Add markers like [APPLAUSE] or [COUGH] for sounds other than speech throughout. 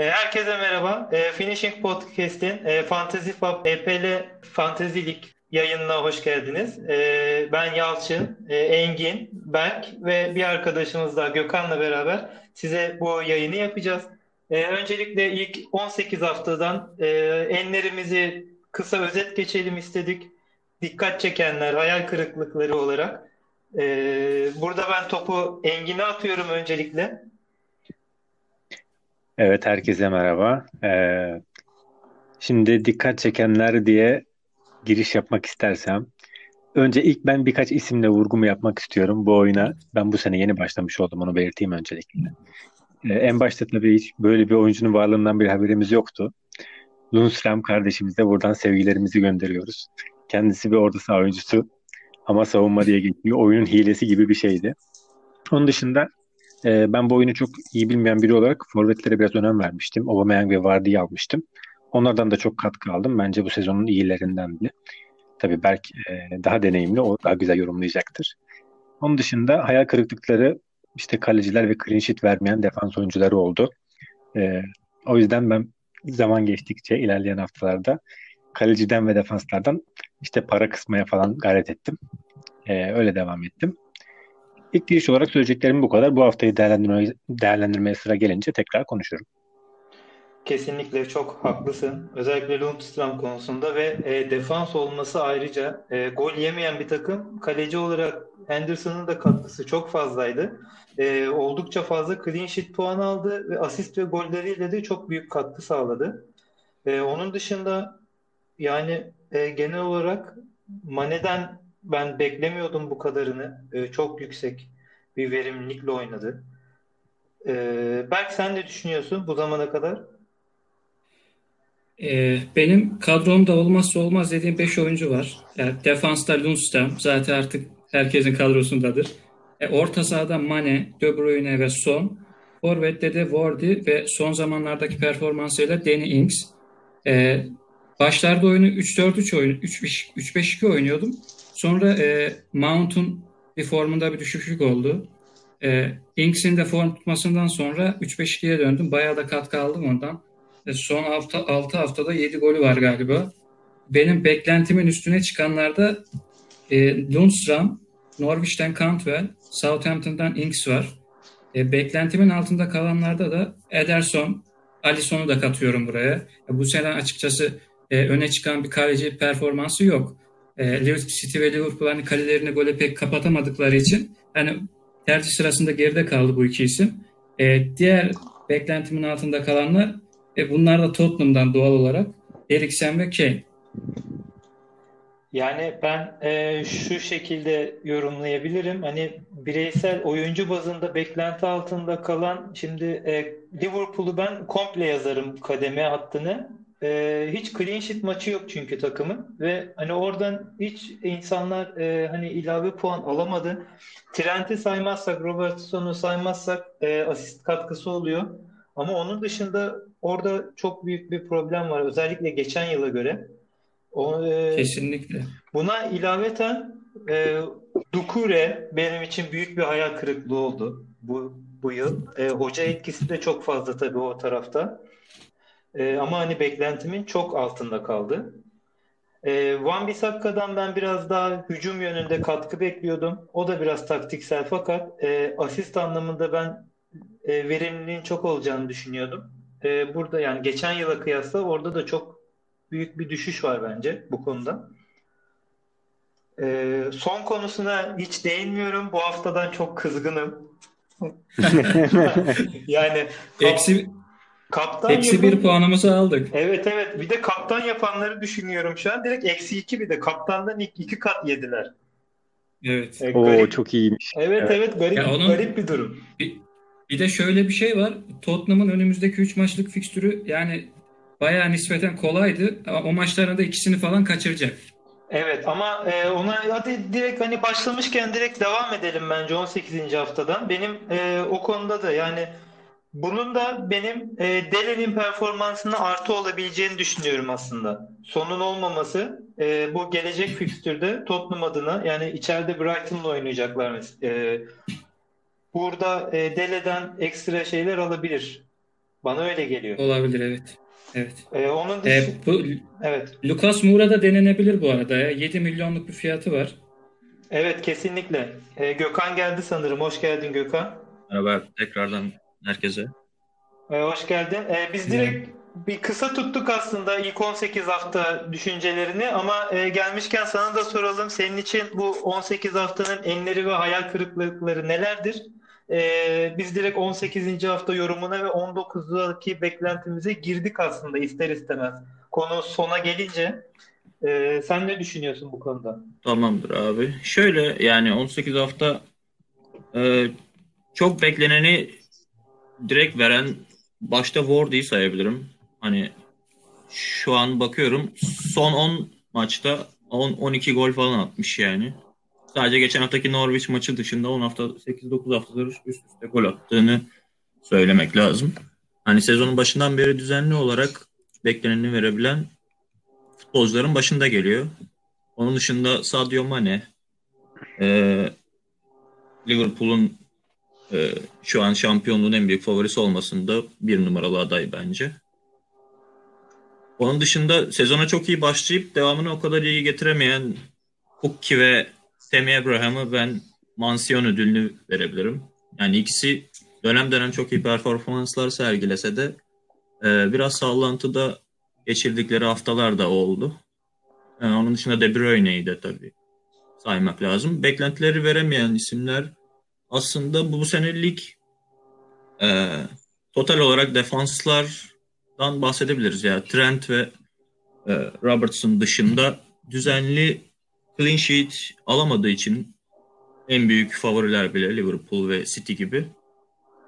E, herkese merhaba. E, Finishing Podcast'in e, Fantasy Pub EPL Fantasy Lig yayınına hoş geldiniz. E, ben Yalçın, e, Engin, Berk ve bir arkadaşımız da Gökhan'la beraber size bu yayını yapacağız. Öncelikle ilk 18 haftadan e, enlerimizi kısa özet geçelim istedik. Dikkat çekenler, hayal kırıklıkları olarak. Burada ben topu Engin'e atıyorum öncelikle. Evet, herkese merhaba. Ee, şimdi dikkat çekenler diye giriş yapmak istersem, önce ilk ben birkaç isimle vurgumu yapmak istiyorum bu oyuna. Ben bu sene yeni başlamış oldum, onu belirteyim öncelikle. Ee, en başta tabii hiç böyle bir oyuncunun varlığından bir haberimiz yoktu. Lundström kardeşimize buradan sevgilerimizi gönderiyoruz. Kendisi bir orta saha oyuncusu ama savunma diye geçiyor. Oyunun hilesi gibi bir şeydi. Onun dışında e, ben bu oyunu çok iyi bilmeyen biri olarak forvetlere biraz önem vermiştim. Aubameyang ve Vardy'yi almıştım. Onlardan da çok katkı aldım. Bence bu sezonun iyilerindendi. Tabii belki e, daha deneyimli, o daha güzel yorumlayacaktır. Onun dışında hayal kırıklıkları işte kaleciler ve clean sheet vermeyen defans oyuncuları oldu. E, o yüzden ben zaman geçtikçe ilerleyen haftalarda kaleciden ve defanslardan işte para kısmaya falan gayret ettim. E, öyle devam ettim. İlk giriş olarak söyleyeceklerim bu kadar. Bu haftayı değerlendirmeye, değerlendirmeye sıra gelince tekrar konuşurum. Kesinlikle çok haklısın. Özellikle Lundstram konusunda ve e, defans olması ayrıca e, gol yemeyen bir takım. Kaleci olarak Henderson'ın da katkısı çok fazlaydı. E, oldukça fazla clean sheet puan aldı ve asist ve golleriyle de çok büyük katkı sağladı. E, onun dışında yani e, genel olarak Mane'den ben beklemiyordum bu kadarını. E, çok yüksek bir verimlilikle oynadı. E, Berk sen ne düşünüyorsun bu zamana kadar? Ee, benim kadromda olmazsa olmaz dediğim 5 oyuncu var. Yani defansta Lundström zaten artık herkesin kadrosundadır. E, orta sahada Mane, De Bruyne ve Son. Forvet'te de Vardy ve son zamanlardaki performansıyla Danny Ings. E, başlarda oyunu 3-4-3 oyun 3-5-2 oynuyordum. Sonra e, Mount'un bir formunda bir düşüşlük oldu. E, Ings'in de form tutmasından sonra 3-5-2'ye döndüm. Bayağı da katkı aldım ondan. E, son hafta 6 haftada 7 golü var galiba. Benim beklentimin üstüne çıkanlarda e, Lundstram, Norwich'ten Cantwell, Southampton'dan Ings var. E, beklentimin altında kalanlarda da Ederson, Alisson'u da katıyorum buraya. E, bu sene açıkçası e, öne çıkan bir kaleci performansı yok. E, City ve Liverpool hani kalelerini gole pek kapatamadıkları için hani tercih sırasında geride kaldı bu iki isim. E, diğer beklentimin altında kalanlar e, bunlar da Tottenham'dan doğal olarak Eriksen ve Kane. Yani ben e, şu şekilde yorumlayabilirim. Hani bireysel oyuncu bazında beklenti altında kalan şimdi e, Liverpool'u ben komple yazarım kademe hattını. E, hiç clean sheet maçı yok çünkü takımın ve hani oradan hiç insanlar e, hani ilave puan alamadı. Trent'i saymazsak, Robertson'u saymazsak e, asist katkısı oluyor. Ama onun dışında orada çok büyük bir problem var. Özellikle geçen yıla göre. O, e, Kesinlikle. Buna ilaveten e, Dukure benim için büyük bir hayal kırıklığı oldu bu bu yıl. E, hoca etkisi de çok fazla tabii o tarafta. E, ama hani beklentimin çok altında kaldı. E, Van Bissakka'dan ben biraz daha hücum yönünde katkı bekliyordum. O da biraz taktiksel fakat e, asist anlamında ben e, verimliliğin çok olacağını düşünüyordum. E, burada yani geçen yıla kıyasla orada da çok büyük bir düşüş var bence bu konuda. E, son konusuna hiç değinmiyorum. Bu haftadan çok kızgınım. [LAUGHS] [LAUGHS] yani eksi kaptan eksi yapan... bir puanımızı aldık. Evet evet. Bir de kaptan yapanları düşünüyorum şu an. Direkt eksi iki bir de kaptandan ilk iki kat yediler. Evet. E, Oo çok iyiymiş. Evet evet, evet garip, ya onun, garip bir durum. Bir, bir de şöyle bir şey var. Tottenham'ın önümüzdeki 3 maçlık fikstürü yani bayağı nispeten kolaydı. Ama o maçların da ikisini falan kaçıracak. Evet ama e, ona hadi direkt hani başlamışken direkt devam edelim bence 18. haftadan. Benim e, o konuda da yani bunun da benim e, Dele'nin performansına artı olabileceğini düşünüyorum aslında. Sonun olmaması e, bu gelecek fikstürde Tottenham adına yani içeride Brighton'la oynayacaklar. E, burada e, Dele'den ekstra şeyler alabilir. Bana öyle geliyor. Olabilir evet. Evet. Ee, onun E, dışı... bu Evet. Lucas Moura da denenebilir bu arada ya. 7 milyonluk bir fiyatı var. Evet kesinlikle. Ee, Gökhan geldi sanırım. Hoş geldin Gökhan. Merhaba tekrardan herkese. Ee, hoş geldin. Ee, biz direkt bir kısa tuttuk aslında ilk 18 hafta düşüncelerini ama e, gelmişken sana da soralım. Senin için bu 18 haftanın enleri ve hayal kırıklıkları nelerdir? Ee, biz direkt 18. hafta yorumuna ve 19'daki beklentimize girdik aslında ister istemez. Konu sona gelince e, sen ne düşünüyorsun bu konuda? Tamamdır abi. Şöyle yani 18 hafta e, çok bekleneni direkt veren başta Wardy'yi sayabilirim. Hani şu an bakıyorum son 10 maçta 10 12 gol falan atmış yani. Sadece geçen haftaki Norwich maçı dışında 10 hafta 8-9 haftadır üst üste gol attığını söylemek lazım. Hani sezonun başından beri düzenli olarak bekleneni verebilen futbolcuların başında geliyor. Onun dışında Sadio Mane, e, Liverpool'un e, şu an şampiyonluğun en büyük favorisi olmasında bir numaralı aday bence. Onun dışında sezona çok iyi başlayıp devamını o kadar iyi getiremeyen Pukki ve Tammy Abraham'ı ben mansiyon ödülünü verebilirim. Yani ikisi dönem dönem çok iyi performanslar sergilese de e, biraz sallantıda geçirdikleri haftalar da oldu. Yani onun dışında De Bruyne'yi de tabii saymak lazım. Beklentileri veremeyen isimler aslında bu sene lig e, total olarak defanslardan bahsedebiliriz. Ya Trent ve e, Robertson dışında düzenli clean sheet alamadığı için en büyük favoriler bile Liverpool ve City gibi.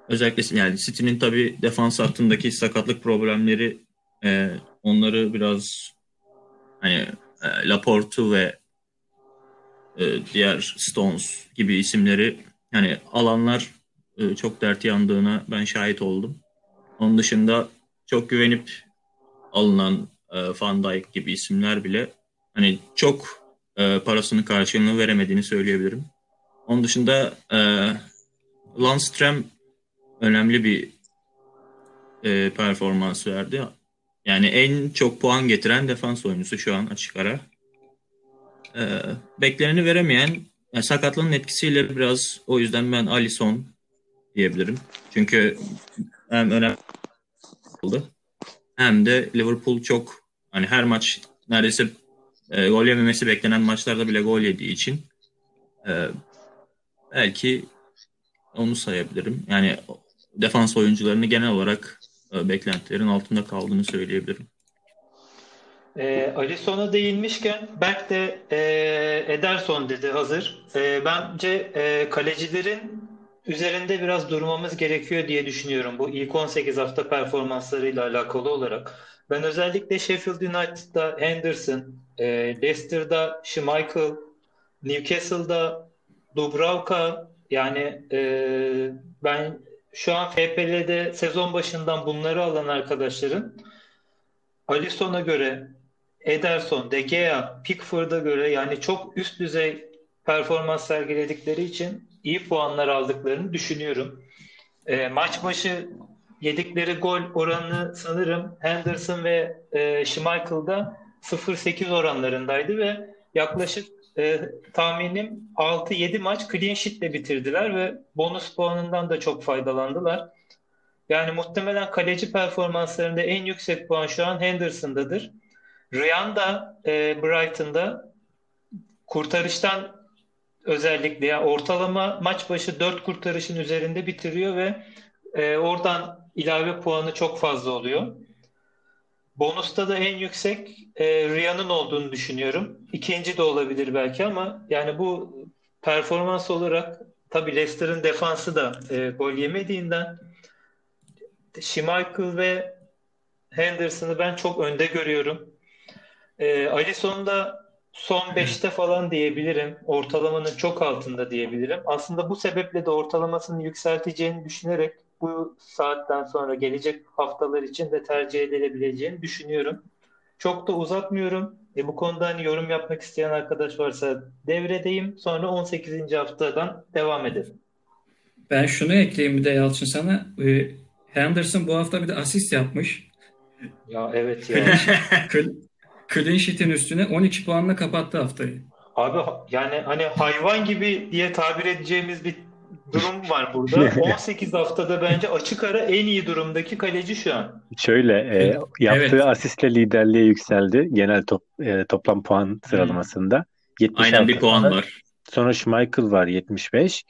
Özellikle yani City'nin tabii defans hattındaki sakatlık problemleri e, onları biraz hani e, Laporte ve e, diğer Stones gibi isimleri yani alanlar e, çok dert yandığına ben şahit oldum. Onun dışında çok güvenip alınan e, Van Dijk gibi isimler bile hani çok e, parasının karşılığını veremediğini söyleyebilirim. Onun dışında e, Landström önemli bir e, performans verdi. Yani en çok puan getiren defans oyuncusu şu an açık ara. Bekleneni veremeyen yani sakatlığın etkisiyle biraz o yüzden ben Alisson diyebilirim. Çünkü hem önemli oldu hem de Liverpool çok hani her maç neredeyse e, gol yememesi beklenen maçlarda bile gol yediği için e, belki onu sayabilirim. Yani defans oyuncularını genel olarak e, beklentilerin altında kaldığını söyleyebilirim. E, Alisson'a değinmişken Berk de e, Ederson dedi hazır. E, bence e, kalecilerin üzerinde biraz durmamız gerekiyor diye düşünüyorum bu ilk 18 hafta performanslarıyla alakalı olarak. Ben özellikle Sheffield United'da Henderson, e, Leicester'da Schmeichel, Newcastle'da Dubravka yani e, ben şu an FPL'de sezon başından bunları alan arkadaşların Alisson'a göre Ederson, De Gea, Pickford'a göre yani çok üst düzey performans sergiledikleri için iyi puanlar aldıklarını düşünüyorum. E, maç başı yedikleri gol oranı sanırım Henderson ve e, Schmeichel'da 0-8 oranlarındaydı ve yaklaşık e, tahminim 6-7 maç clean sheet'le bitirdiler ve bonus puanından da çok faydalandılar. Yani muhtemelen kaleci performanslarında en yüksek puan şu an Henderson'dadır. Ryan da e, Brighton'da kurtarıştan özellikle yani ortalama maç başı 4 kurtarışın üzerinde bitiriyor ve e, oradan ilave puanı çok fazla oluyor. Bonusta da en yüksek e, Ryan'ın olduğunu düşünüyorum. İkinci de olabilir belki ama yani bu performans olarak tabii Leicester'ın defansı da e, gol yemediğinden Schmeichel ve Henderson'ı ben çok önde görüyorum. E, Alisson da son 5'te falan diyebilirim. Ortalamanın çok altında diyebilirim. Aslında bu sebeple de ortalamasını yükselteceğini düşünerek bu saatten sonra gelecek haftalar için de tercih edilebileceğini düşünüyorum. Çok da uzatmıyorum. E, bu konuda hani yorum yapmak isteyen arkadaş varsa devredeyim. Sonra 18. haftadan devam edelim. Ben şunu ekleyeyim bir de Yalçın sana. Ee, Henderson bu hafta bir de asist yapmış. Ya evet ya. [LAUGHS] [LAUGHS] Cl- Clean sheet'in üstüne 12 puanla kapattı haftayı. Abi yani hani hayvan gibi diye tabir edeceğimiz bir durum var burada. [LAUGHS] 18 haftada bence açık ara en iyi durumdaki kaleci şu an. Şöyle e, yaptığı Evet. asistle liderliğe yükseldi genel top, e, toplam puan sıralamasında. 76 Aynen bir puan var. Sonra Schmeichel var 75.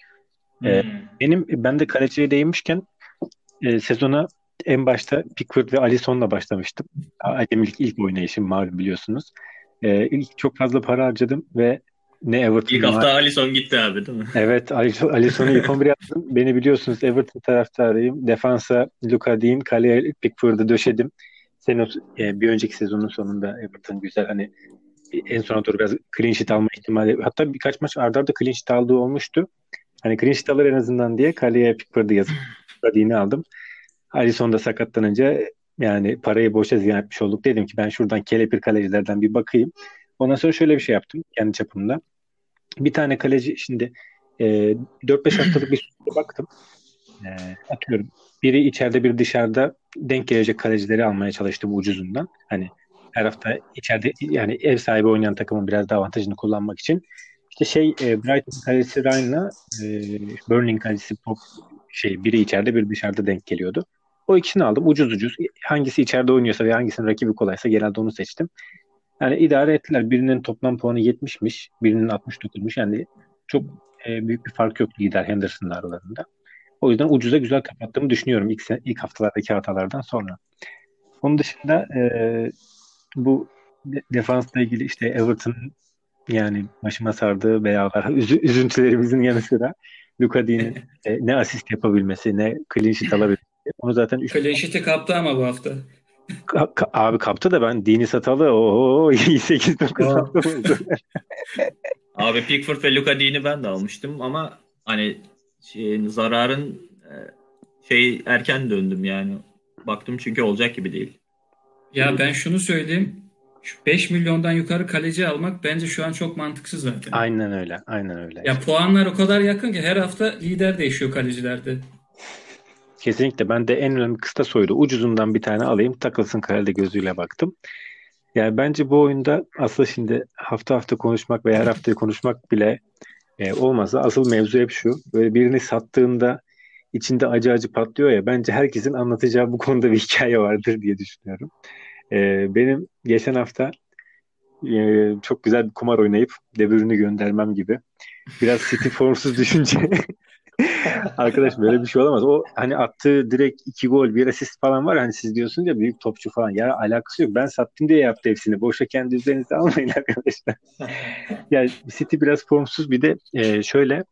Ee, Hmm. Benim ben de kaleciye değinmişken e, sezona en başta Pickford ve Alisson'la başlamıştım. Acemilik ilk oynayışım malum biliyorsunuz. E, ilk çok fazla para harcadım ve ne Everton İlk hafta Alisson gitti abi değil mi? Evet, Alisson- Alisson'u ilk 11 yaptım. [LAUGHS] Beni biliyorsunuz Everton taraftarıyım. Defansa Luka Dean, kaleye Pickford'u döşedim. Sen o, e, bir önceki sezonun sonunda Everton güzel hani en sona doğru biraz clean sheet alma ihtimali hatta birkaç maç arda arda clean sheet aldığı olmuştu. Hani clean sheet alır en azından diye kaleye Pickford'u yazıp Luka aldım. Alisson da sakatlanınca yani parayı boşa ziyan etmiş olduk. Dedim ki ben şuradan kelepir kalecilerden bir bakayım. Ondan sonra şöyle bir şey yaptım kendi çapımda. Bir tane kaleci şimdi e, 4-5 haftalık bir süreye baktım. E, atıyorum. Biri içeride bir dışarıda denk gelecek kalecileri almaya çalıştım ucuzundan. Hani her hafta içeride yani ev sahibi oynayan takımın biraz daha avantajını kullanmak için. İşte şey e, Brighton kalecisi Ryan'la e, Burnley kalecisi Pop şey biri içeride biri dışarıda denk geliyordu. O ikisini aldım ucuz ucuz. Hangisi içeride oynuyorsa ve hangisinin rakibi kolaysa genelde onu seçtim. Yani idare ettiler. Birinin toplam puanı 70'miş, birinin 69'muş. Yani çok e, büyük bir fark yok lider Henderson'la aralarında. O yüzden ucuza güzel kapattığımı düşünüyorum ilk, ilk haftalardaki hatalardan sonra. Onun dışında e, bu de- defansla ilgili işte Everton yani başıma sardığı [LAUGHS] üzü, üzüntülerimizin yanı sıra Luka Dean'in e, ne asist yapabilmesi, ne clean sheet alabilmesi. Onu zaten üç, sheet'i kaptı ama bu hafta. Ka- ka- abi kaptı da ben. Oo 8-9 [LAUGHS] Aa. hafta oldu. [LAUGHS] Abi Pickford ve Luka Dean'i ben de almıştım ama hani şeyin, zararın şey erken döndüm yani. Baktım çünkü olacak gibi değil. Ya ben şunu söyleyeyim. Şu 5 milyondan yukarı kaleci almak bence şu an çok mantıksız zaten. Aynen öyle. Aynen öyle. Ya puanlar o kadar yakın ki her hafta lider değişiyor kalecilerde. Kesinlikle. Ben de en önemli kısta soydu. Ucuzundan bir tane alayım. Takılsın kalede gözüyle baktım. Yani bence bu oyunda aslında şimdi hafta hafta konuşmak veya her haftayı konuşmak bile e, olmasa asıl mevzu hep şu. Böyle birini sattığında içinde acı acı patlıyor ya. Bence herkesin anlatacağı bu konuda bir hikaye vardır diye düşünüyorum. E, benim geçen hafta e, çok güzel bir kumar oynayıp De Bruyne'i göndermem gibi. Biraz City formsuz düşünce [LAUGHS] Arkadaş böyle bir şey olamaz. O hani attığı direkt iki gol bir asist falan var. Hani siz diyorsunuz ya büyük topçu falan. Ya alakası yok. Ben sattım diye yaptı hepsini. Boşa kendi üzerinize almayın [LAUGHS] arkadaşlar. yani City biraz formsuz bir de e, şöyle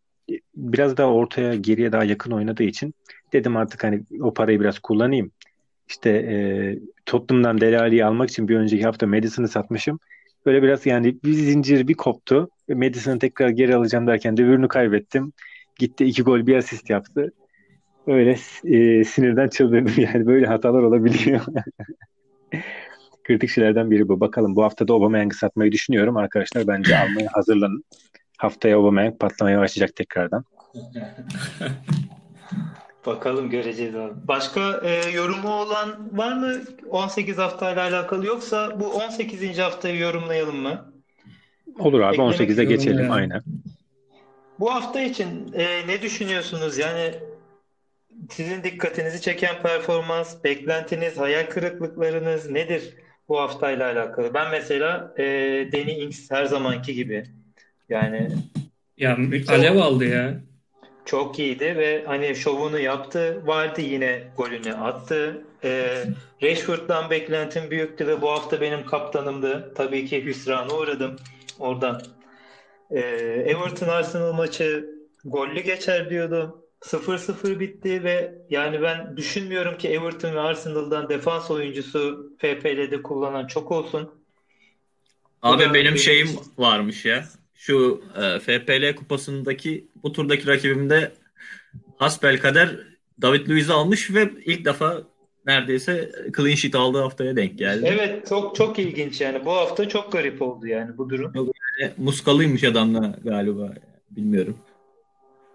biraz daha ortaya geriye daha yakın oynadığı için dedim artık hani o parayı biraz kullanayım. İşte e, Tottenham'dan Alli'yi almak için bir önceki hafta Madison'ı satmışım. Böyle biraz yani bir zincir bir koptu. Madison'ı tekrar geri alacağım derken de ürünü kaybettim. Gitti iki gol bir asist yaptı. Öyle e, sinirden çıldırdım [LAUGHS] yani böyle hatalar olabiliyor. [LAUGHS] Kritik şeylerden biri bu. Bakalım bu hafta da Aubameyang'ı satmayı düşünüyorum. Arkadaşlar bence almaya hazırlanın. Haftaya Aubameyang patlamaya başlayacak tekrardan. [LAUGHS] Bakalım göreceğiz abi. Başka e, yorumu olan var mı 18 haftayla alakalı yoksa bu 18. haftayı yorumlayalım mı? Olur abi Eklemek 18'e istiyorum geçelim yani. aynen. Bu hafta için e, ne düşünüyorsunuz? Yani sizin dikkatinizi çeken performans, beklentiniz, hayal kırıklıklarınız nedir bu haftayla alakalı? Ben mesela e, Danny Ings her zamanki gibi yani Ya alev aldı ya. çok iyiydi ve hani şovunu yaptı. Vardı yine golünü attı. Ee, Rashford'dan beklentim büyüktü ve bu hafta benim kaptanımdı. Tabii ki hüsrana uğradım oradan. Ee, Everton Arsenal maçı gollü geçer diyordum. 0-0 bitti ve yani ben düşünmüyorum ki Everton ve Arsenal'dan defans oyuncusu FPL'de kullanan çok olsun. Abi benim şeyim varmış ya. Şu e, FPL kupasındaki bu turdaki rakibimde hasbelkader David Luiz'i almış ve ilk defa neredeyse clean sheet aldığı haftaya denk geldi. Evet çok çok ilginç yani. Bu hafta çok garip oldu yani bu durum. E, Muskalıymış adamla galiba. Bilmiyorum.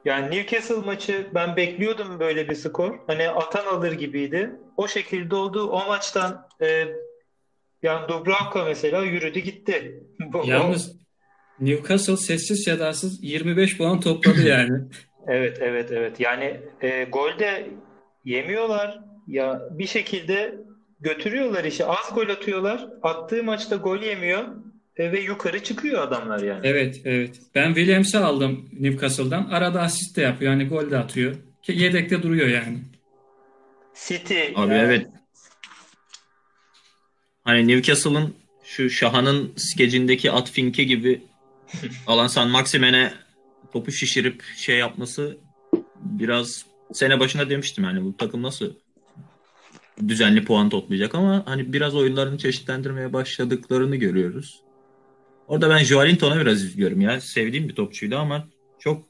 Yani Newcastle maçı ben bekliyordum böyle bir skor. Hani atan alır gibiydi. O şekilde oldu. O maçtan e, yani Dubravka mesela yürüdü gitti. [LAUGHS] Yalnız Newcastle sessiz sedasız 25 puan topladı yani. [LAUGHS] Evet evet evet. Yani e, golde yemiyorlar. Ya bir şekilde götürüyorlar işi. Az gol atıyorlar. Attığı maçta gol yemiyor e, ve yukarı çıkıyor adamlar yani. Evet, evet. Ben Williams'ı aldım Newcastle'dan. Arada asist de yapıyor. Yani gol de atıyor. Ki Yedekte duruyor yani. City Abi yani- evet. Hani Newcastle'ın şu Şahan'ın skecindeki at finki gibi [LAUGHS] Alan San Maximen'e topu şişirip şey yapması biraz sene başında demiştim yani bu takım nasıl düzenli puan toplayacak ama hani biraz oyunlarını çeşitlendirmeye başladıklarını görüyoruz. Orada ben Joelinton'a biraz üzülüyorum ya. Sevdiğim bir topçuydu ama çok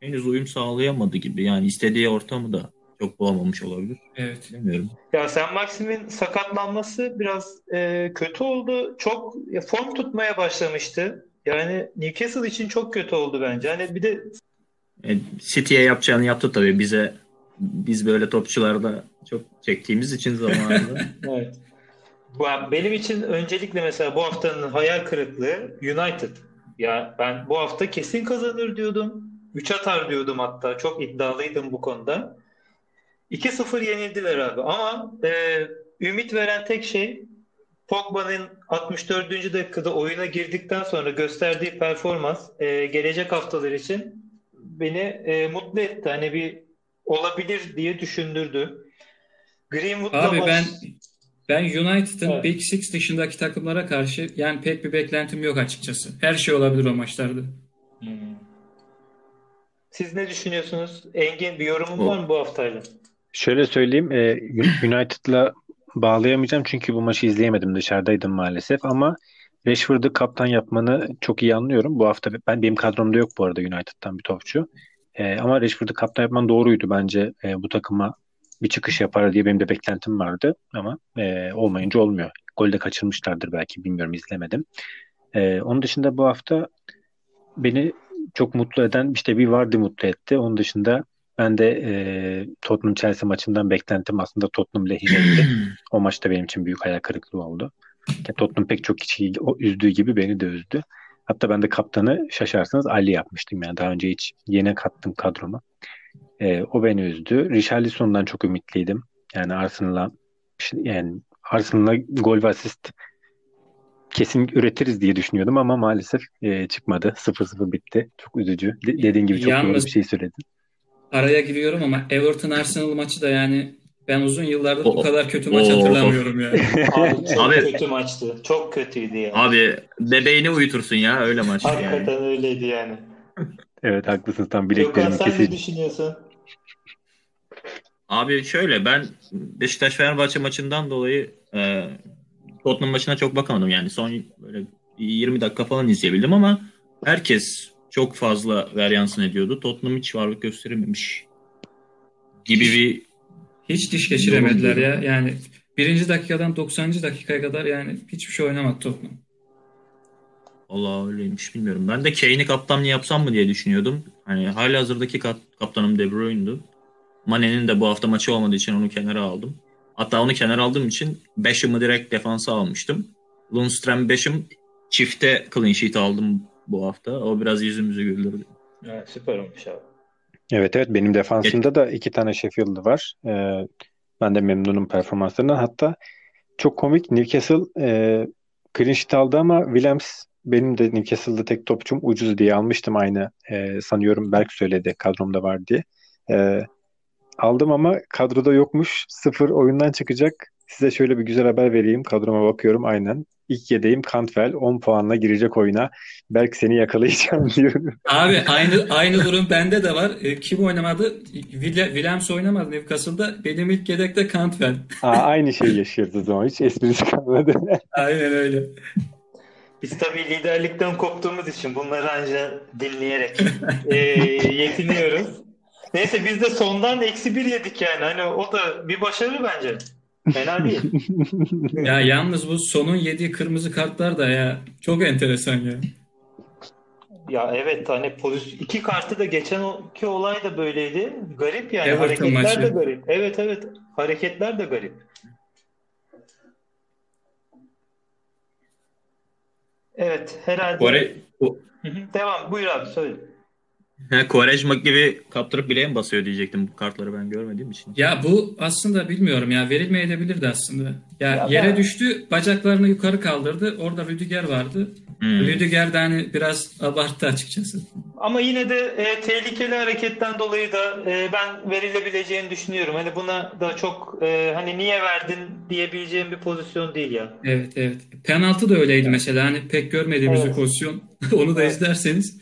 henüz uyum sağlayamadı gibi. Yani istediği ortamı da çok bulamamış olabilir. Evet. Bilmiyorum. Ya Sen Maxim'in sakatlanması biraz e, kötü oldu. Çok ya, form tutmaya başlamıştı. Yani Newcastle için çok kötü oldu bence. Hani bir de E, City'ye yapacağını yaptı tabii. Bize biz böyle topçularda çok çektiğimiz için zamanında. [LAUGHS] evet. Benim için öncelikle mesela bu haftanın hayal kırıklığı United. Ya ben bu hafta kesin kazanır diyordum. 3 atar diyordum hatta. Çok iddialıydım bu konuda. 2-0 yenildiler abi. Ama e, ümit veren tek şey Pogba'nın 64. dakikada oyuna girdikten sonra gösterdiği performans e, gelecek haftalar için beni e, mutlu etti. Hani bir olabilir diye düşündürdü. Greenwood'la Abi baş- ben ben United'ın Evet. Big Six dışındaki takımlara karşı yani pek bir beklentim yok açıkçası. Her şey olabilir o maçlarda. Hmm. Siz ne düşünüyorsunuz? Engin bir yorumun var mı bu haftayla? Şöyle söyleyeyim, e, United'la bağlayamayacağım çünkü bu maçı izleyemedim dışarıdaydım maalesef ama Rashford'u kaptan yapmanı çok iyi anlıyorum. Bu hafta ben benim kadromda yok bu arada United'dan bir topçu. E, ama Rashford'u kaptan yapman doğruydu bence. E, bu takıma bir çıkış yapar diye benim de beklentim vardı ama e, olmayınca olmuyor. Gol de kaçırmışlardır belki bilmiyorum izlemedim. E, onun dışında bu hafta beni çok mutlu eden işte bir Vardy mutlu etti. Onun dışında ben de e, Tottenham Chelsea maçından beklentim aslında Tottenham lehineydi. [CLEARS THROAT] O maçta benim için büyük hayal kırıklığı oldu. Tottenham pek çok kişiyi üzdüğü gibi beni de üzdü. Hatta ben de kaptanı şaşarsanız Ali yapmıştım yani daha önce hiç yeni kattım kadroma. E, o beni üzdü. Richarlison'dan çok ümitliydim. Yani Arsenal'a yani Arsenal'a gol ve asist kesin üretiriz diye düşünüyordum ama maalesef e, çıkmadı. 0-0 bitti. Çok üzücü. De- dediğin gibi çok doğru Yalnız- bir şey söyledin. Araya giriyorum ama Everton Arsenal maçı da yani ben uzun yıllardır bu kadar kötü maç hatırlamıyorum yani. [LAUGHS] Abi çok Abi- kötü maçtı. Çok kötüydü yani. Abi bebeğini uyutursun ya öyle maç yani. Hakikaten öyleydi yani. Evet haklısınız. Tam Gökhan bileklerimi sen ne kesildi. düşünüyorsun? Abi şöyle ben Beşiktaş Fenerbahçe maçından dolayı e, Tottenham maçına çok bakamadım yani son böyle 20 dakika falan izleyebildim ama herkes çok fazla varyansın ediyordu. Tottenham hiç varlık gösterememiş gibi bir Hiç diş geçiremediler ya. Yani birinci dakikadan 90. dakikaya kadar yani hiçbir şey oynamadı Tottenham. Allah öyleymiş bilmiyorum. Ben de Kane'i kaptan yapsam mı diye düşünüyordum. Hani hala hazırdaki kap- kaptanım De Bruyne'du. Mane'nin de bu hafta maçı olmadığı için onu kenara aldım. Hatta onu kenara aldığım için Beşim'i direkt defansa almıştım. Lundström Beşim çifte clean sheet aldım bu hafta. O biraz yüzümüzü güldürdü. Evet, süper olmuş abi. Evet evet benim defansımda da iki tane Sheffield'ı var. Ee, ben de memnunum performanslarından. Hatta çok komik Newcastle e, clean sheet aldı ama Williams benim de Newcastle'da tek topçum ucuz diye almıştım aynı. E, sanıyorum Berk söyledi kadromda var diye. E, aldım ama kadroda yokmuş. Sıfır oyundan çıkacak. Size şöyle bir güzel haber vereyim. Kadroma bakıyorum aynen. İlk yedeğim Cantwell 10 puanla girecek oyuna. Berk seni yakalayacağım [LAUGHS] diyorum. Abi aynı aynı durum bende de var. E, kim oynamadı? Will- Williams oynamadı Newcastle'da. Benim ilk yedekte Cantwell. Aa, aynı şeyi yaşıyoruz o zaman. Hiç esprisi kalmadı. [LAUGHS] Aynen öyle. Biz tabii liderlikten koptuğumuz için bunları anca dinleyerek [LAUGHS] e, yetiniyoruz. Neyse biz de sondan eksi bir yedik yani. Hani o da bir başarı bence. Fena değil. [LAUGHS] Ya yalnız bu sonun yediği kırmızı kartlar da ya çok enteresan ya. Ya evet hani pozisyon iki kartı da geçen iki olay da böyleydi. Garip yani Everton hareketler maçı. de garip. Evet evet hareketler de garip. Evet herhalde. Ko- Hı hı, Devam buyur abi söyle. He, Quaresma gibi kaptırıp bileğe mi basıyor diyecektim bu kartları ben görmediğim için. Ya bu aslında bilmiyorum ya verilmeyebilirdi aslında. Ya, Ya yere ben- düştü, bacaklarını yukarı kaldırdı. Orada Rüdiger vardı. Hmm. Rüdiger de hani biraz abarttı açıkçası. Ama yine de e, tehlikeli hareketten dolayı da e, ben verilebileceğini düşünüyorum. Hani buna da çok e, hani niye verdin diyebileceğim bir pozisyon değil ya. Evet evet. Penaltı da öyleydi mesela. Hani pek görmediğimiz Evet. bir pozisyon. [LAUGHS] Onu da Evet. izlerseniz.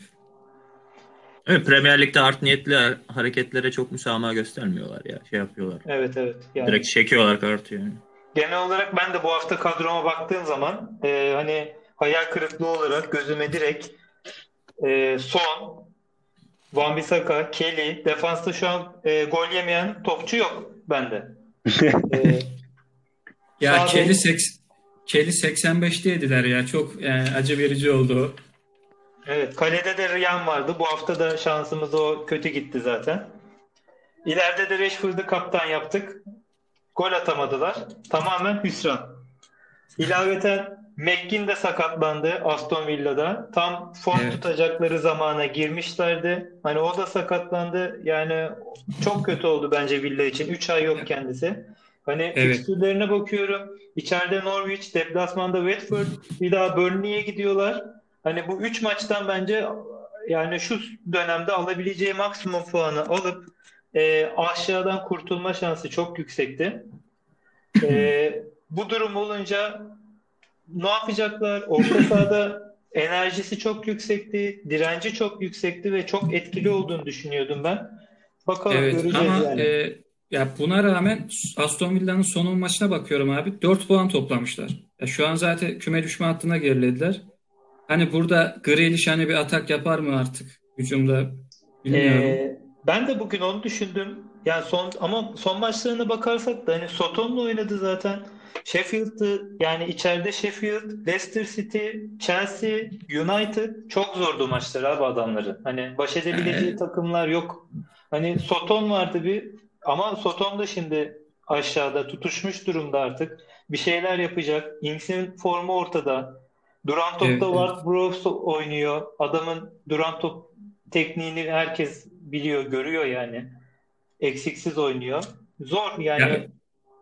Evet, Premier Lig'de art niyetli hareketlere çok müsamaha göstermiyorlar ya. Şey yapıyorlar. Evet evet. Yani Direkt çekiyorlar kartı yani. genel olarak ben de bu hafta kadroma baktığım zaman e, hani hayal kırıklığı olarak gözüme direkt e, Son, Wan-Bissaka, Kelly, defansta şu an e, gol yemeyen topçu yok bende. E, [LAUGHS] Ya Kelly, seks, Kelly 85'teydiler ya. Çok yani acı verici oldu o. Evet, kalede de Ryan vardı. Bu hafta da şansımız o kötü gitti zaten. İleride de Rashford'u kaptan yaptık. Gol atamadılar. Tamamen hüsran. İlaveten McGinn de sakatlandı Aston Villa'da. Tam form Evet. tutacakları zamana girmişlerdi. Hani o da sakatlandı. Yani çok kötü oldu bence Villa için. 3 ay yok kendisi. Hani Evet. fikstürlerine bakıyorum. İçeride Norwich, deplasmanda Watford, bir daha Burnley'e gidiyorlar. Hani bu 3 maçtan bence yani şu dönemde alabileceği maksimum puanı alıp e, aşağıdan kurtulma şansı çok yüksekti. E, bu durum olunca ne yapacaklar? Orta sahada enerjisi çok yüksekti, direnci çok yüksekti ve çok etkili olduğunu düşünüyordum ben. Bakalım Evet göreceğiz ama yani. e, ya buna rağmen Aston Villa'nın son 10 maçına bakıyorum abi. 4 puan toplamışlar. Ya şu an zaten küme düşme hattına gerilediler. Hani burada Grealish hani bir atak yapar mı artık hücumda bilmiyorum. Ee, ben de bugün onu düşündüm. Yani son ama son maçlarına bakarsak da hani Soton'la oynadı zaten. Sheffield'ı yani içeride Sheffield, Leicester City, Chelsea, United çok zordu maçlar abi adamları. Hani baş edebileceği Evet. takımlar yok. Hani Soton vardı bir ama Soton da şimdi aşağıda tutuşmuş durumda artık. Bir şeyler yapacak. Inks'in formu ortada. Duran topta Evet, evet. Ward-Prowse oynuyor. Adamın duran top tekniğini herkes biliyor, görüyor yani. Eksiksiz oynuyor. Zor yani. Ya,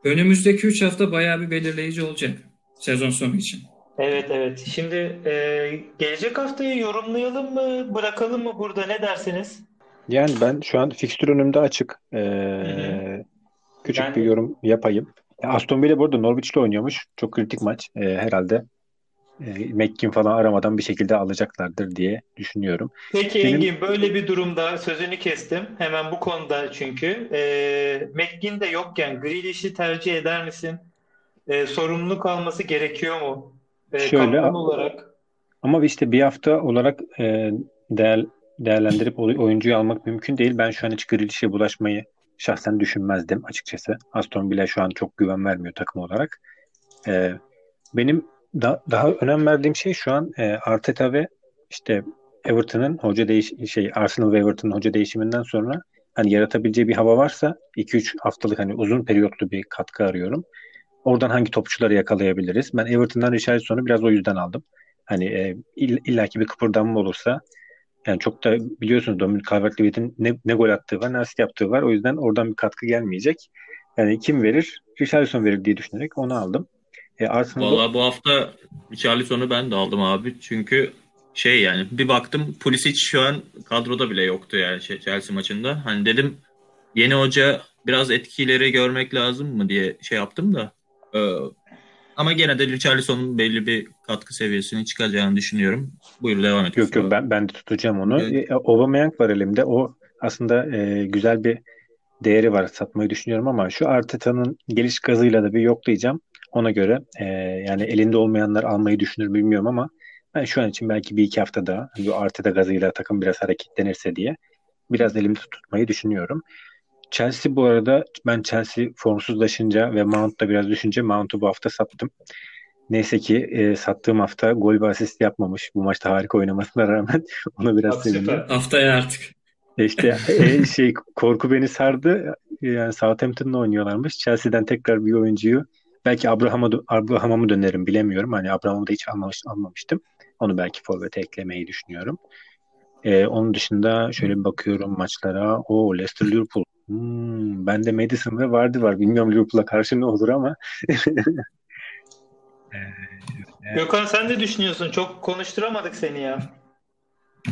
önümüzdeki 3 hafta bayağı bir belirleyici olacak sezon sonu için. Evet evet. Şimdi e, gelecek haftayı yorumlayalım mı, bırakalım mı burada ne dersiniz? Yani ben şu an fikstür önümde açık. Ee, küçük Yani- bir yorum yapayım. Ya Aston Villa bu arada Norwich'le oynuyormuş. Çok kritik maç. Ee, herhalde e, McKin falan aramadan bir şekilde alacaklardır diye düşünüyorum. Peki Benim- Engin böyle bir durumda sözünü kestim. Hemen bu konuda çünkü. E, McGinn de yokken Grealish'i tercih eder misin? E, sorumluluk alması gerekiyor mu? E, Şöyle- olarak. Ama işte bir hafta olarak e, değer, değerlendirip oy- oyuncuyu almak mümkün değil. Ben şu an hiç Grealish'e bulaşmayı şahsen düşünmezdim açıkçası. Aston Villa şu an çok güven vermiyor takım olarak. E, benim da, daha önem verdiğim şey şu an e, Arteta ve işte Everton'ın hoca değiş şey Arsenal ve Everton'ın hoca değişiminden sonra hani yaratabileceği bir hava varsa 2-3 haftalık hani uzun periyotlu bir katkı arıyorum. Oradan hangi topçuları yakalayabiliriz? Ben Everton'dan Richarlison'u biraz o yüzden aldım. Hani e, ill- illaki bir kıpırdanma olursa yani çok da biliyorsunuz Dominic Calvert-Lewin'in ne, ne gol attığı var ne asist yaptığı var. O yüzden oradan bir katkı gelmeyecek. Yani kim verir? Richarlison verir diye düşünerek onu aldım. E, Arsenal'da Vallahi bu hafta Richarlison'u ben de aldım abi. Çünkü şey yani bir baktım Pulisic şu an kadroda bile yoktu yani şey, Chelsea maçında. Hani dedim yeni hoca biraz etkileri görmek lazım mı diye şey yaptım da. Ee, ama gene de Richarlison'un belli bir katkı seviyesini çıkacağını düşünüyorum. Buyur devam et. Yok yok ben, ben de tutacağım onu. Evet. E, Aubameyang var elimde. O aslında e, güzel bir değeri var. Satmayı düşünüyorum ama şu Arteta'nın geliş gazıyla da bir yoklayacağım. Ona göre e, yani elinde olmayanlar almayı düşünür mü bilmiyorum ama ben şu an için belki bir iki hafta daha bu Arteta gazıyla takım biraz hareketlenirse diye biraz elimde tutmayı düşünüyorum. Chelsea bu arada ben Chelsea formsuzlaşınca ve Mount da biraz düşünce Mount'u bu hafta sattım. Neyse ki e, sattığım hafta gol ve asist yapmamış. Bu maçta harika oynamasına rağmen [LAUGHS] ona biraz sevindim. Haftaya artık. E İşte e, şey korku beni sardı. Yani Southampton'la oynuyorlarmış. Chelsea'den tekrar bir oyuncuyu belki Abraham'a Abraham'a mı dönerim bilemiyorum. Hani Abraham'ı da hiç almamış, almamıştım. Onu belki forvete eklemeyi düşünüyorum. E, onun dışında şöyle bir bakıyorum maçlara. O Leicester Liverpool. Hmm, bende Madison ve Vardy var. Bilmiyorum Liverpool'a karşı ne olur ama [LAUGHS] Gökhan sen ne düşünüyorsun? Çok konuşturamadık seni ya.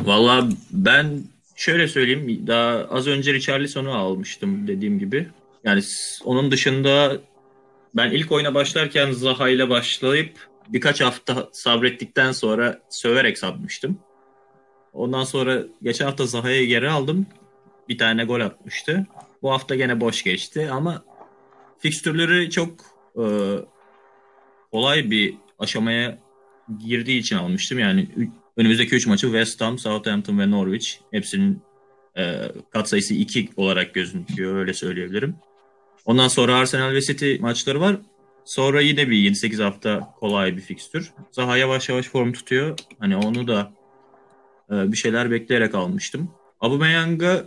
Valla ben şöyle söyleyeyim. Daha az önce Richarlison'u almıştım dediğim gibi. Yani onun dışında ben ilk oyuna başlarken Zaha ile başlayıp birkaç hafta sabrettikten sonra söverek satmıştım. Ondan sonra geçen hafta Zaha'yı geri aldım. Bir tane gol atmıştı. Bu hafta gene boş geçti ama fikstürleri çok e, kolay bir aşamaya girdiği için almıştım. Yani önümüzdeki 3 maçı West Ham, Southampton ve Norwich. Hepsinin e, katsayısı 2 olarak gözüküyor öyle söyleyebilirim. Ondan sonra Arsenal ve City maçları var. Sonra yine bir 7-8 hafta kolay bir fikstür. Zaha yavaş yavaş form tutuyor. Hani onu da e, bir şeyler bekleyerek almıştım. Aubameyang'a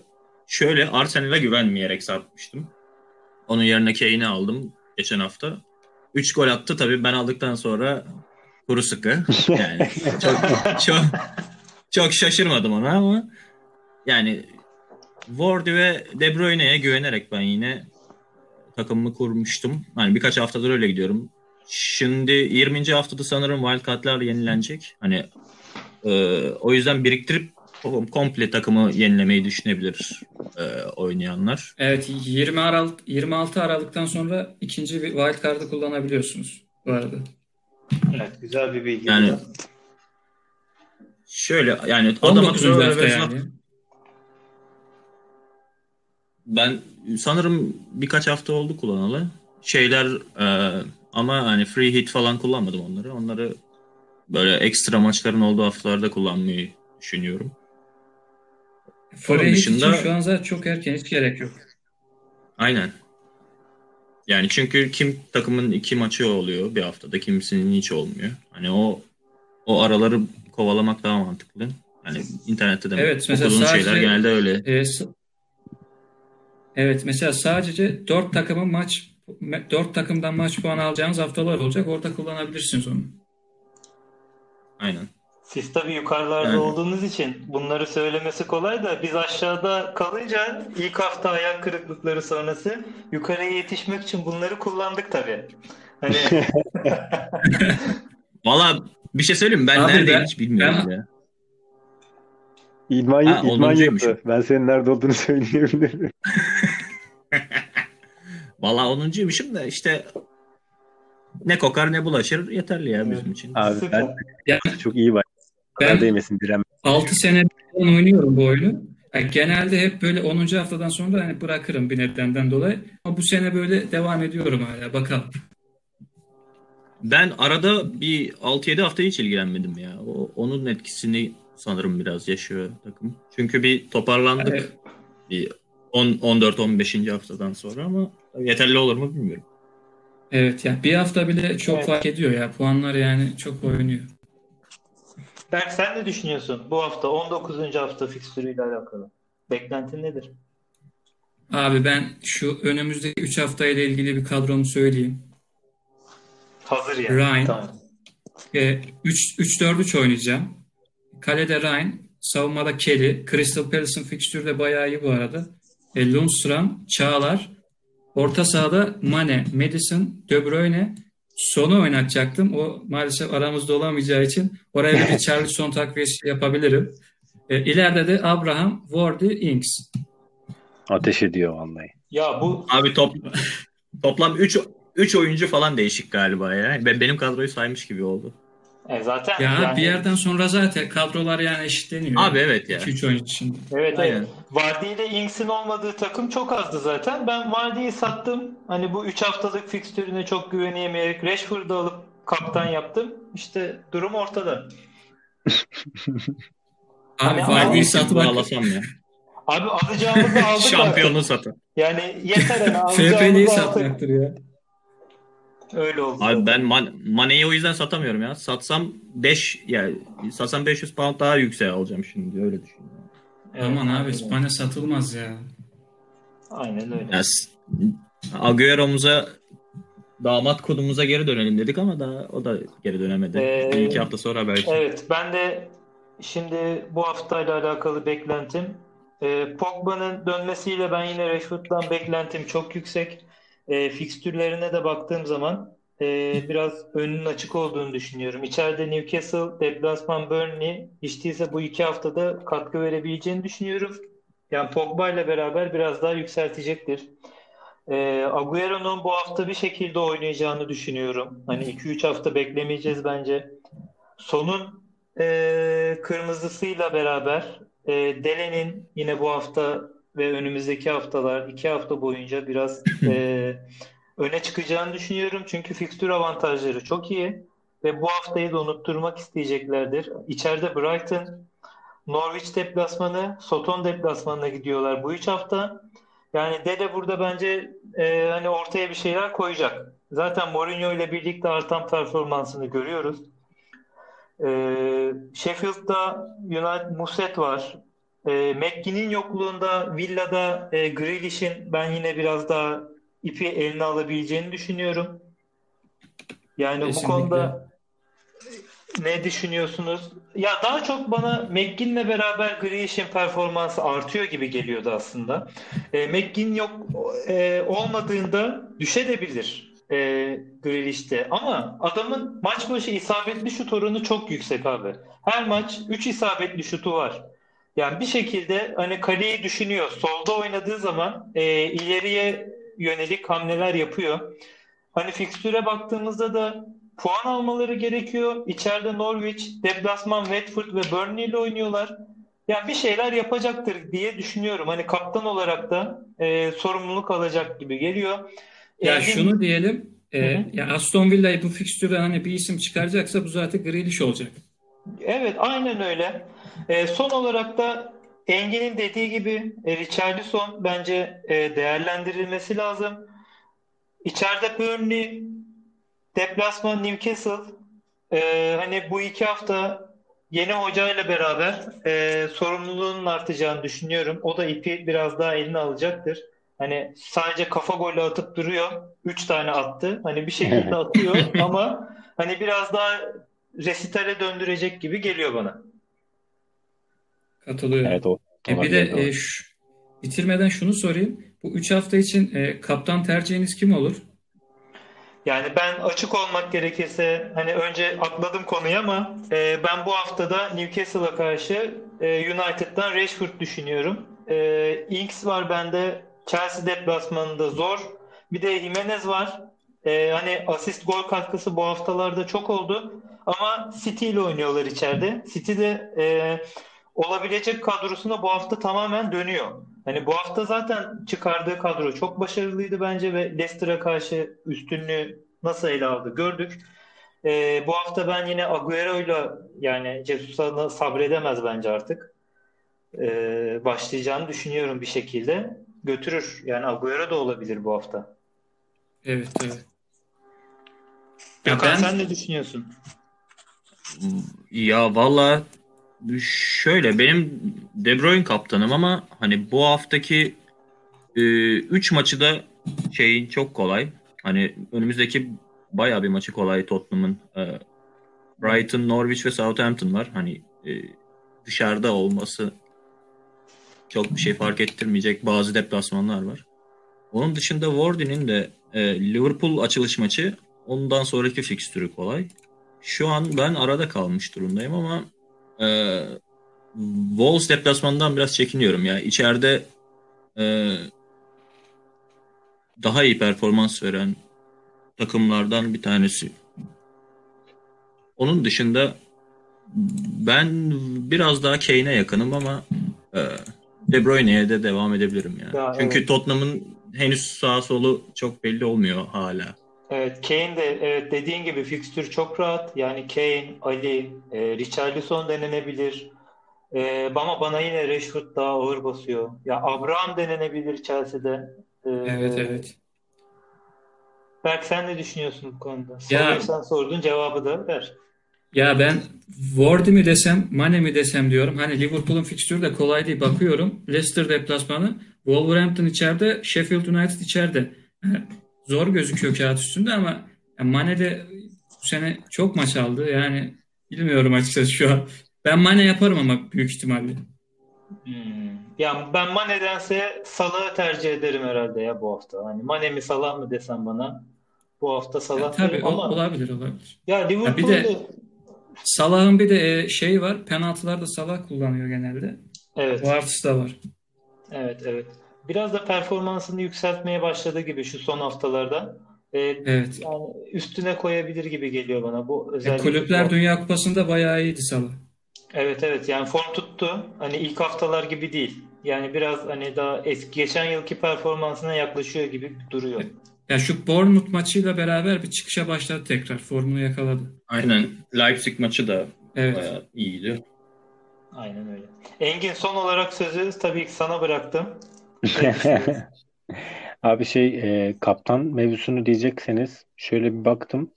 şöyle Arsenal'a güvenmeyerek satmıştım. Onun yerine Kane'i aldım geçen hafta. 3 gol attı tabii ben aldıktan sonra kuru sıkı. Yani [LAUGHS] çok, çok, çok şaşırmadım ona ama yani Wardy ve De Bruyne'ye güvenerek ben yine takımımı kurmuştum. Hani birkaç haftadır öyle gidiyorum. Şimdi 20. haftada sanırım wildcard'lar yenilenecek. Hani e, o yüzden biriktirip komple takımı yenilemeyi düşünebilir e, oynayanlar. Evet 20 Aralık 26 Aralık'tan sonra ikinci bir wildcard'ı kullanabiliyorsunuz bu arada. Evet güzel bir bilgi. Yani şöyle yani Adam 19. Akro'ya hafta ve yani. Ben sanırım birkaç hafta oldu kullanalı. Şeyler e, ama hani free hit falan kullanmadım onları. Onları böyle ekstra maçların olduğu haftalarda kullanmayı düşünüyorum. Onun Free hit dışında- için şu an zaten çok erken hiç gerek yok. Aynen. Yani çünkü kim takımın iki maçı oluyor bir haftada, kimisinin hiç olmuyor. Hani o o araları kovalamak daha mantıklı. Hani internette de Evet, mesela sadece- şeyler genelde öyle. S- evet mesela sadece 4 takımın maç 4 takımdan maç puanı alacağınız haftalar olacak. Orada kullanabilirsiniz onu. Aynen. Siz tabii yukarılarda Yani. olduğunuz için bunları söylemesi kolay da biz aşağıda kalınca ilk hafta hayal kırıklıkları sonrası yukarıya yetişmek için bunları kullandık tabii. Hani [LAUGHS] Valla bir şey söyleyeyim ben Abi neredeyim ben- hiç bilmiyorum ben- ya. İdman, Ha, idman yaptı. Ben senin nerede olduğunu [LAUGHS] söyleyebilirim. [LAUGHS] Valla 10'uncuymuşum da işte ne kokar ne bulaşır yeterli ya bizim için. Abi ben Yani çok iyi bak. ben değmesin direnme. 6 sene oynuyorum bu oyunu. Yani genelde hep böyle 10. haftadan sonra hani bırakırım bir nedenden dolayı. Ama bu sene böyle devam ediyorum hala. Bakalım. Ben arada bir 6-7 hafta hiç ilgilenmedim ya. O, onun etkisini sanırım biraz yaşıyor takım. Çünkü bir toparlandık Evet. bir 10 14-15. haftadan sonra ama yeterli olur mu bilmiyorum. Evet ya bir hafta bile çok Evet. fark ediyor ya. Puanlar yani çok oynuyor. Berk sen ne düşünüyorsun bu hafta 19. hafta fikstürüyle alakalı? Beklentin nedir? Abi ben şu önümüzdeki 3 hafta ile ilgili bir kadromu söyleyeyim. Hazır yani. Ryan. Tamam. E, 3-4-3 oynayacağım. Kalede Ryan, savunmada Kelly. Crystal Palace'ın fikstürü de bayağı iyi bu arada. E, Lundstram, Çağlar. Orta sahada Mane, Madison, De Bruyne. Sonu oynatacaktım. O maalesef aramızda olamayacağı için oraya bir [LAUGHS] Richarlison takviyesi yapabilirim. E, ileride de Abraham, Wardy, Ings. Ateş ediyor vallahi. Ya bu Abi top, toplam 3 3 oyuncu falan değişik galiba ya. Ben benim kadroyu saymış gibi oldu. E, zaten Ya yani bir yerden sonra zaten kadrolar yani eşitleniyor. Abi evet ya. 2-3 oyuncu için. Evet Aynen. evet. Vardy ile Ings'in olmadığı takım çok azdı zaten. Ben Vardy'yi sattım. Hani bu 3 haftalık fikstürüne çok güvenemeyerek Rashford'u alıp kaptan yaptım. İşte durum ortada. Abi Hani Vardy'yi satmak Bağlasam ya. Abi alacağımızı [LAUGHS] aldık Şampiyonu satın. Yani yeter hani [LAUGHS] alacağımızı aldık. satmaktır ya. Öyle oldu. Abi ben Man Mane'yi o yüzden satamıyorum ya. Satsam 5 yani satsam 500 pound daha yüksek alacağım şimdi öyle düşünüyorum. Evet, Aman abi. Mane satılmaz ya. Aynen öyle. Ya, Agüero'muza damat kodumuza geri dönelim dedik ama daha o da geri dönemedi. Ee, Bir iki hafta sonra belki. Evet, ben de şimdi bu haftayla alakalı beklentim e, Pogba'nın dönmesiyle ben yine Rashford'dan beklentim çok yüksek. E, fikstürlerine de baktığım zaman e, biraz önünün açık olduğunu düşünüyorum. İçeride Newcastle, deplasman Burnley hiç değilse bu iki haftada katkı verebileceğini düşünüyorum. Yani Pogba ile beraber biraz daha yükseltecektir. E, Agüero'nun bu hafta bir şekilde oynayacağını düşünüyorum. Hani 2-3 hafta beklemeyeceğiz bence. Sonun e, kırmızısıyla beraber e, Dele'nin yine bu hafta ve önümüzdeki haftalar iki hafta boyunca biraz [LAUGHS] e, öne çıkacağını düşünüyorum. Çünkü fikstür avantajları çok iyi ve bu haftayı da unutturmak isteyeceklerdir. İçeride Brighton, Norwich deplasmanı, Soton deplasmanına gidiyorlar bu üç hafta. Yani Dele burada bence e, hani ortaya bir şeyler koyacak. Zaten Mourinho ile birlikte artan performansını görüyoruz. Ee, Sheffield'da United Muset var. Ee, McGinn'in yokluğunda Villa'da e, Grealish'in ben yine biraz daha ipi eline alabileceğini düşünüyorum. Yani bu Kesinlikle. konuda ne düşünüyorsunuz? Ya daha çok bana McGinn'le beraber Grealish'in performansı artıyor gibi geliyordu aslında. E, McGinn yok e, olmadığında düşebilir e, Grealish'te. Ama adamın maç başı isabetli şut oranı çok yüksek abi. Her maç 3 isabetli şutu var. Yani bir şekilde hani kaleyi düşünüyor. Solda oynadığı zaman e, ileriye yönelik hamleler yapıyor. Hani fikstüre baktığımızda da puan almaları gerekiyor. İçeride Norwich, deplasman Watford ve Burnley ile oynuyorlar. Yani bir şeyler yapacaktır diye düşünüyorum. Hani kaptan olarak da e, sorumluluk alacak gibi geliyor. Ya Engin- şunu diyelim. e, Hı ya Aston Villa'yı bu fikstürde hani bir isim çıkaracaksa bu zaten Grealish olacak. Evet, aynen öyle. E, son olarak da Engin'in dediği gibi e, Richarlison bence e, değerlendirilmesi lazım. İçeride Burnley, deplasman Newcastle. E, hani bu iki hafta yeni hocayla beraber e, sorumluluğunun artacağını düşünüyorum. O da ipi biraz daha eline alacaktır. Hani sadece kafa golü atıp duruyor. Üç tane attı. Hani bir şekilde atıyor [LAUGHS] ama hani biraz daha resitale döndürecek gibi geliyor bana. Katılıyorum. Evet o. E bir de e, şu- bitirmeden şunu sorayım. Bu 3 hafta için e, kaptan tercihiniz kim olur? Yani ben açık olmak gerekirse hani önce atladım konuyu ama e, ben bu haftada Newcastle'a karşı e, United'dan Rashford düşünüyorum. E, Ings var bende. Chelsea deplasmanında zor. Bir de Jimenez var. E, hani asist gol katkısı bu haftalarda çok oldu. Ama City ile oynuyorlar içeride. City de e, olabilecek kadrosuna bu hafta tamamen dönüyor. Hani bu hafta zaten çıkardığı kadro çok başarılıydı bence ve Leicester'a karşı üstünlüğü nasıl ele aldı gördük. Ee, bu hafta ben yine Agüero'yla yani Jesus'a sabredemez bence artık. Ee, başlayacağını düşünüyorum bir şekilde. Götürür. Yani Agüero da olabilir bu hafta. Evet, evet. Ya Gökhan ben sen ne düşünüyorsun? Ya valla şöyle benim De Bruyne kaptanım ama hani bu haftaki 3 maçı da şeyin çok kolay. Hani önümüzdeki bayağı bir maçı kolay Tottenham'ın. E, Brighton, Norwich ve Southampton var. Hani e, dışarıda olması çok bir şey fark ettirmeyecek bazı deplasmanlar var. Onun dışında Wardy'nin de e, Liverpool açılış maçı ondan sonraki fikstürü kolay. Şu an ben arada kalmış durumdayım ama e, Wolves deplasmanından biraz çekiniyorum ya. İçeride e, daha iyi performans veren takımlardan bir tanesi. Onun dışında ben biraz daha Kane'e yakınım ama e, De Bruyne'ye de devam edebilirim yani. Ya, Çünkü evet. Tottenham'ın henüz sağ solu çok belli olmuyor hala. Evet Kane de evet dediğin gibi fikstür çok rahat. Yani Kane, Ali, e, Richarlison denenebilir. E, ama bana yine Rashford daha ağır basıyor. Ya Abraham denenebilir Chelsea'de. E, evet evet. Berk sen ne düşünüyorsun bu konuda? Ya- sen sordun cevabı da ver. Ya ben Wardy mi desem, Mane mi desem diyorum. Hani Liverpool'un fikstürü de kolay değil. Bakıyorum. Leicester deplasmanı, Wolverhampton içeride, Sheffield United içeride. Yani Zor gözüküyor kağıt üstünde ama ya Mane de bu sene çok maç aldı. Yani bilmiyorum açıkçası şu an. Ben Mane yaparım ama büyük ihtimalle. Hmm. Ya ben Mane'dense Salah'ı tercih ederim herhalde ya bu hafta. Hani Mane mi Salah mı desem bana bu hafta Ya Salah tabii derim o- ama olabilir olabilir. ya Ya bir Liverpool'da de Salah'ın bir de şey var. Penaltılarda Salah kullanıyor genelde. evet O artısı da var. evet evet. Biraz da performansını yükseltmeye başladı gibi şu son haftalarda. Ee, Evet. yani üstüne koyabilir gibi geliyor bana bu E, özellikle. Kulüpler Dünya Kupası'nda bayağı iyiydi Salah. Evet evet yani form tuttu. Hani ilk haftalar gibi değil. Yani biraz hani daha eski geçen yılki performansına yaklaşıyor gibi duruyor. Ya şu Bournemouth maçıyla beraber bir çıkışa başladı tekrar. Formunu yakaladı. Aynen. Leipzig maçı da Evet. bayağı iyiydi. Aynen öyle. Engin son olarak sözü tabii ki sana bıraktım. [LAUGHS] Abi şey e, kaptan mevzusunu diyecekseniz şöyle bir baktım.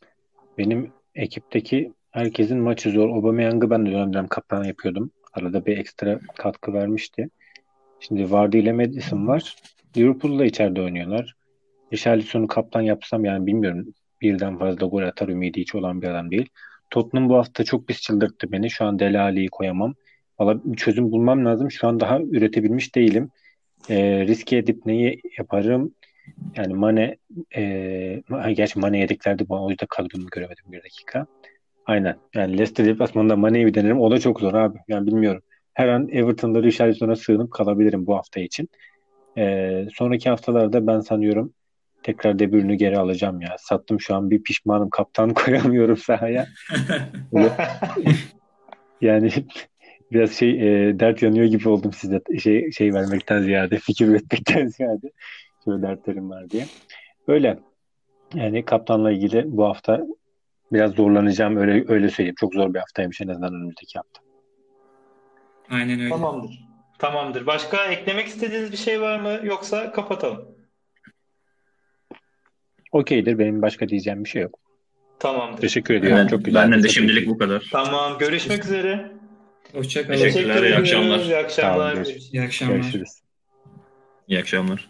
Benim ekipteki herkesin maçı zor. Aubameyang'ı ben de dönem kaptan yapıyordum. Arada bir ekstra katkı vermişti. Şimdi Vardy ile Madison var. Liverpool'da içeride oynuyorlar. Richarlison'u kaptan yapsam yani bilmiyorum. Birden fazla gol atar ümidi hiç olan bir adam değil. Tottenham bu hafta çok pis çıldırttı beni. Şu an Dele Alli'yi koyamam. Valla bir çözüm bulmam lazım. Şu an daha üretebilmiş değilim. E, riske edip neyi yaparım? Yani Mane e, gerçi Mane yedeklerde bu o yüzden kadromu göremedim bir dakika. Aynen. Yani Leicester deplasmanında Mane'yi bir denerim. O da çok zor abi. Yani bilmiyorum. Her an Everton'da Richarlison'a sığınıp kalabilirim bu hafta için. E, sonraki haftalarda ben sanıyorum tekrar De Bruyne'ü geri alacağım ya. Sattım şu an bir pişmanım. Kaptan [LAUGHS] koyamıyorum sahaya. [LAUGHS] Yani biraz şey e, dert yanıyor gibi oldum size şey şey vermekten ziyade [LAUGHS] fikir üretmekten ziyade şöyle dertlerim var diye. Öyle. Yani kaptanla ilgili bu hafta biraz zorlanacağım öyle öyle söyleyeyim. Çok zor bir haftaymış en azından önümüzdeki hafta. Aynen öyle. Tamamdır. Tamamdır. Başka eklemek istediğiniz bir şey var mı? Yoksa kapatalım. Okeydir. Benim başka diyeceğim bir şey yok. Tamamdır. Teşekkür ediyorum. Ben, Çok güzel. benden de şimdilik bu kadar. Tamam. Görüşmek üzere. Hoşça kalın. Teşekkürler, iyi akşamlar. İyi akşamlar. Sağ olun, görüşürüz. İyi akşamlar. Görüşürüz. İyi akşamlar.